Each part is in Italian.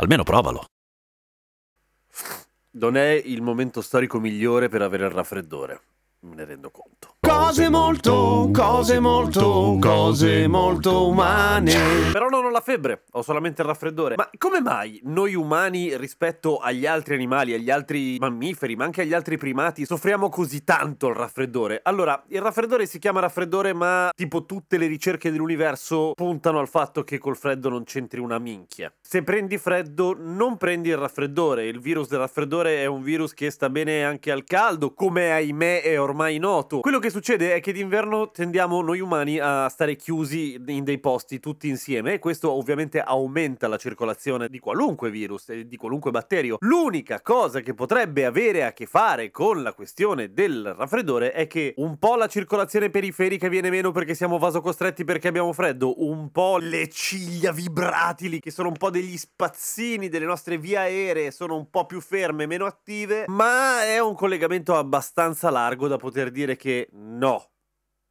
Almeno provalo. Non è il momento storico migliore per avere il raffreddore, me ne rendo conto. Cose molto, cose molto, cose molto umane. Però non ho la febbre, ho solamente il raffreddore. Ma come mai noi umani rispetto agli altri animali, agli altri mammiferi, ma anche agli altri primati, soffriamo così tanto il raffreddore? Allora, il raffreddore si chiama raffreddore, ma tipo tutte le ricerche dell'universo puntano al fatto che col freddo non c'entri una minchia. Se prendi freddo, non prendi il raffreddore. Il virus del raffreddore è un virus che sta bene anche al caldo, come ahimè è ormai noto. Quello che succede è che d'inverno tendiamo noi umani a stare chiusi in dei posti tutti insieme e questo ovviamente aumenta la circolazione di qualunque virus e di qualunque batterio. L'unica cosa che potrebbe avere a che fare con la questione del raffreddore è che un po' la circolazione periferica viene meno perché siamo vasocostretti perché abbiamo freddo, un po' le ciglia vibratili che sono un po' degli spazzini delle nostre vie aeree sono un po' più ferme, meno attive, ma è un collegamento abbastanza largo da poter dire che no.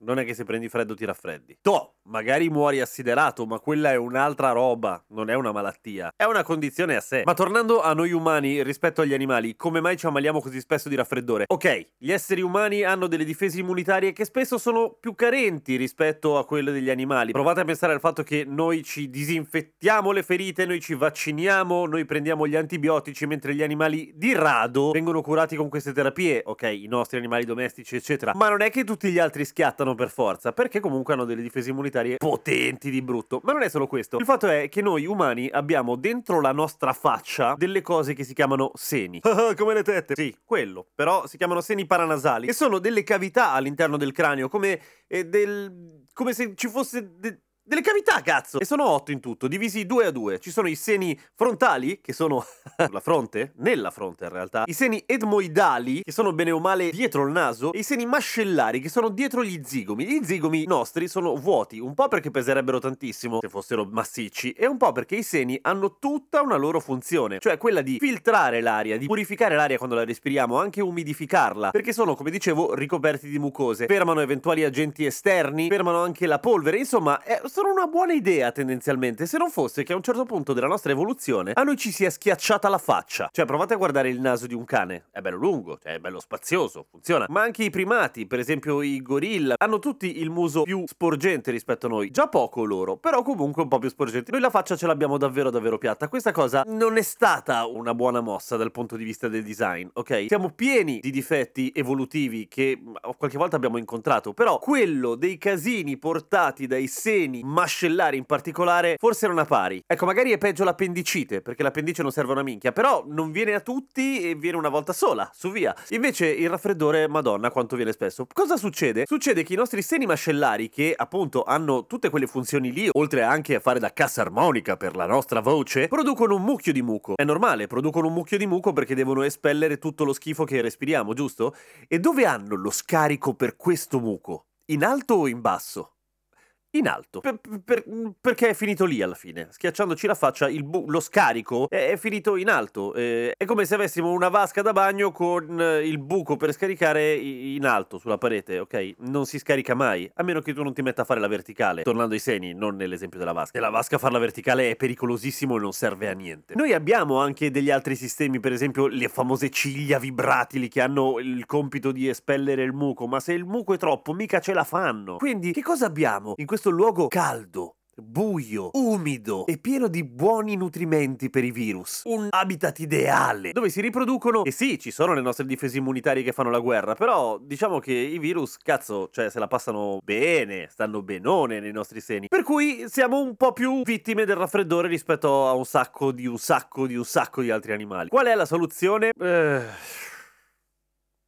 Non è che se prendi freddo ti raffreddi. To, magari muori assiderato, ma quella è un'altra roba, non è una malattia. È una condizione a sé. Ma tornando a noi umani rispetto agli animali, come mai ci ammaliamo così spesso di raffreddore? Ok, gli esseri umani hanno delle difese immunitarie che spesso sono più carenti rispetto a quelle degli animali. Provate a pensare al fatto che noi ci disinfettiamo le ferite, noi ci vacciniamo, noi prendiamo gli antibiotici, mentre gli animali di rado vengono curati con queste terapie. Ok, i nostri animali domestici, eccetera. Ma non è che tutti gli altri schiattano per forza, perché comunque hanno delle difese immunitarie potenti di brutto. Ma non è solo questo. Il fatto è che noi umani abbiamo dentro la nostra faccia delle cose che si chiamano seni. come le tette. Sì, quello. Però si chiamano seni paranasali. E sono delle cavità all'interno del cranio, come eh, del... come se ci fosse... de- delle cavità, cazzo! E sono otto in tutto, divisi due a due. Ci sono i seni frontali, che sono sulla fronte, nella fronte in realtà, i seni etmoidali, che sono bene o male dietro il naso, e i seni mascellari, che sono dietro gli zigomi. Gli zigomi nostri sono vuoti, un po' perché peserebbero tantissimo se fossero massicci, e un po' perché i seni hanno tutta una loro funzione, cioè quella di filtrare l'aria, di purificare l'aria quando la respiriamo, anche umidificarla, perché sono, come dicevo, ricoperti di mucose, fermano eventuali agenti esterni, fermano anche la polvere, insomma, è- sono una buona idea tendenzialmente, se non fosse che a un certo punto della nostra evoluzione a noi ci sia schiacciata la faccia. Cioè, provate a guardare il naso di un cane, è bello lungo, cioè è bello spazioso, funziona. Ma anche i primati, per esempio i gorilla, hanno tutti il muso più sporgente rispetto a noi. Già poco loro, però comunque un po' più sporgente. Noi la faccia ce l'abbiamo davvero davvero piatta. Questa cosa non è stata una buona mossa dal punto di vista del design, ok? Siamo pieni di difetti evolutivi che qualche volta abbiamo incontrato, però quello dei casini portati dai seni mascellari in particolare forse non a pari. Ecco, magari è peggio l'appendicite, perché l'appendice non serve una minchia, però non viene a tutti e viene una volta sola, su via. Invece il raffreddore, madonna, quanto viene spesso. Cosa succede? Succede che i nostri seni mascellari, che appunto hanno tutte quelle funzioni lì, oltre anche a fare da cassa armonica per la nostra voce, producono un mucchio di muco. È normale, producono un mucchio di muco perché devono espellere tutto lo schifo che respiriamo, giusto? E dove hanno lo scarico per questo muco? In alto o in basso? In alto. Per- per- perché è finito lì alla fine. Schiacciandoci la faccia, bu- lo scarico è, è finito in alto. Eh, è come se avessimo una vasca da bagno con eh, il buco per scaricare in alto sulla parete, ok? Non si scarica mai. A meno che tu non ti metta a fare la verticale. Tornando ai seni, non nell'esempio della vasca. Nella vasca farla verticale è pericolosissimo e non serve a niente. Noi abbiamo anche degli altri sistemi, per esempio le famose ciglia vibratili che hanno il compito di espellere il muco. Ma se il muco è troppo, mica ce la fanno. Quindi, che cosa abbiamo in questo luogo caldo? buio, umido e pieno di buoni nutrimenti per i virus. Un habitat ideale dove si riproducono. E sì, ci sono le nostre difese immunitarie che fanno la guerra, però diciamo che i virus, cazzo, cioè se la passano bene, stanno benone nei nostri seni. Per cui siamo un po' più vittime del raffreddore rispetto a un sacco di un sacco di un sacco di altri animali. Qual è la soluzione? Eh...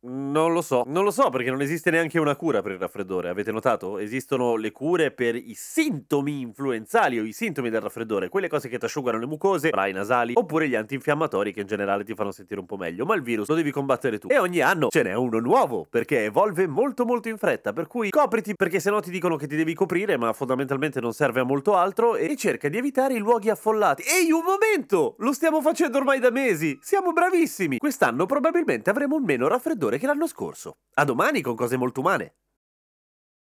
Non lo so, non lo so perché non esiste neanche una cura per il raffreddore, avete notato? Esistono le cure per i sintomi influenzali o i sintomi del raffreddore, quelle cose che ti asciugano le mucose, spray nasali, oppure gli antinfiammatori che in generale ti fanno sentire un po' meglio, ma il virus lo devi combattere tu. E ogni anno ce n'è uno nuovo, perché evolve molto molto in fretta, per cui copriti perché se no ti dicono che ti devi coprire, ma fondamentalmente non serve a molto altro e cerca di evitare i luoghi affollati. Ehi, un momento! Lo stiamo facendo ormai da mesi, siamo bravissimi! Quest'anno probabilmente avremo un meno raffreddore che l'anno scorso. A domani con cose molto umane.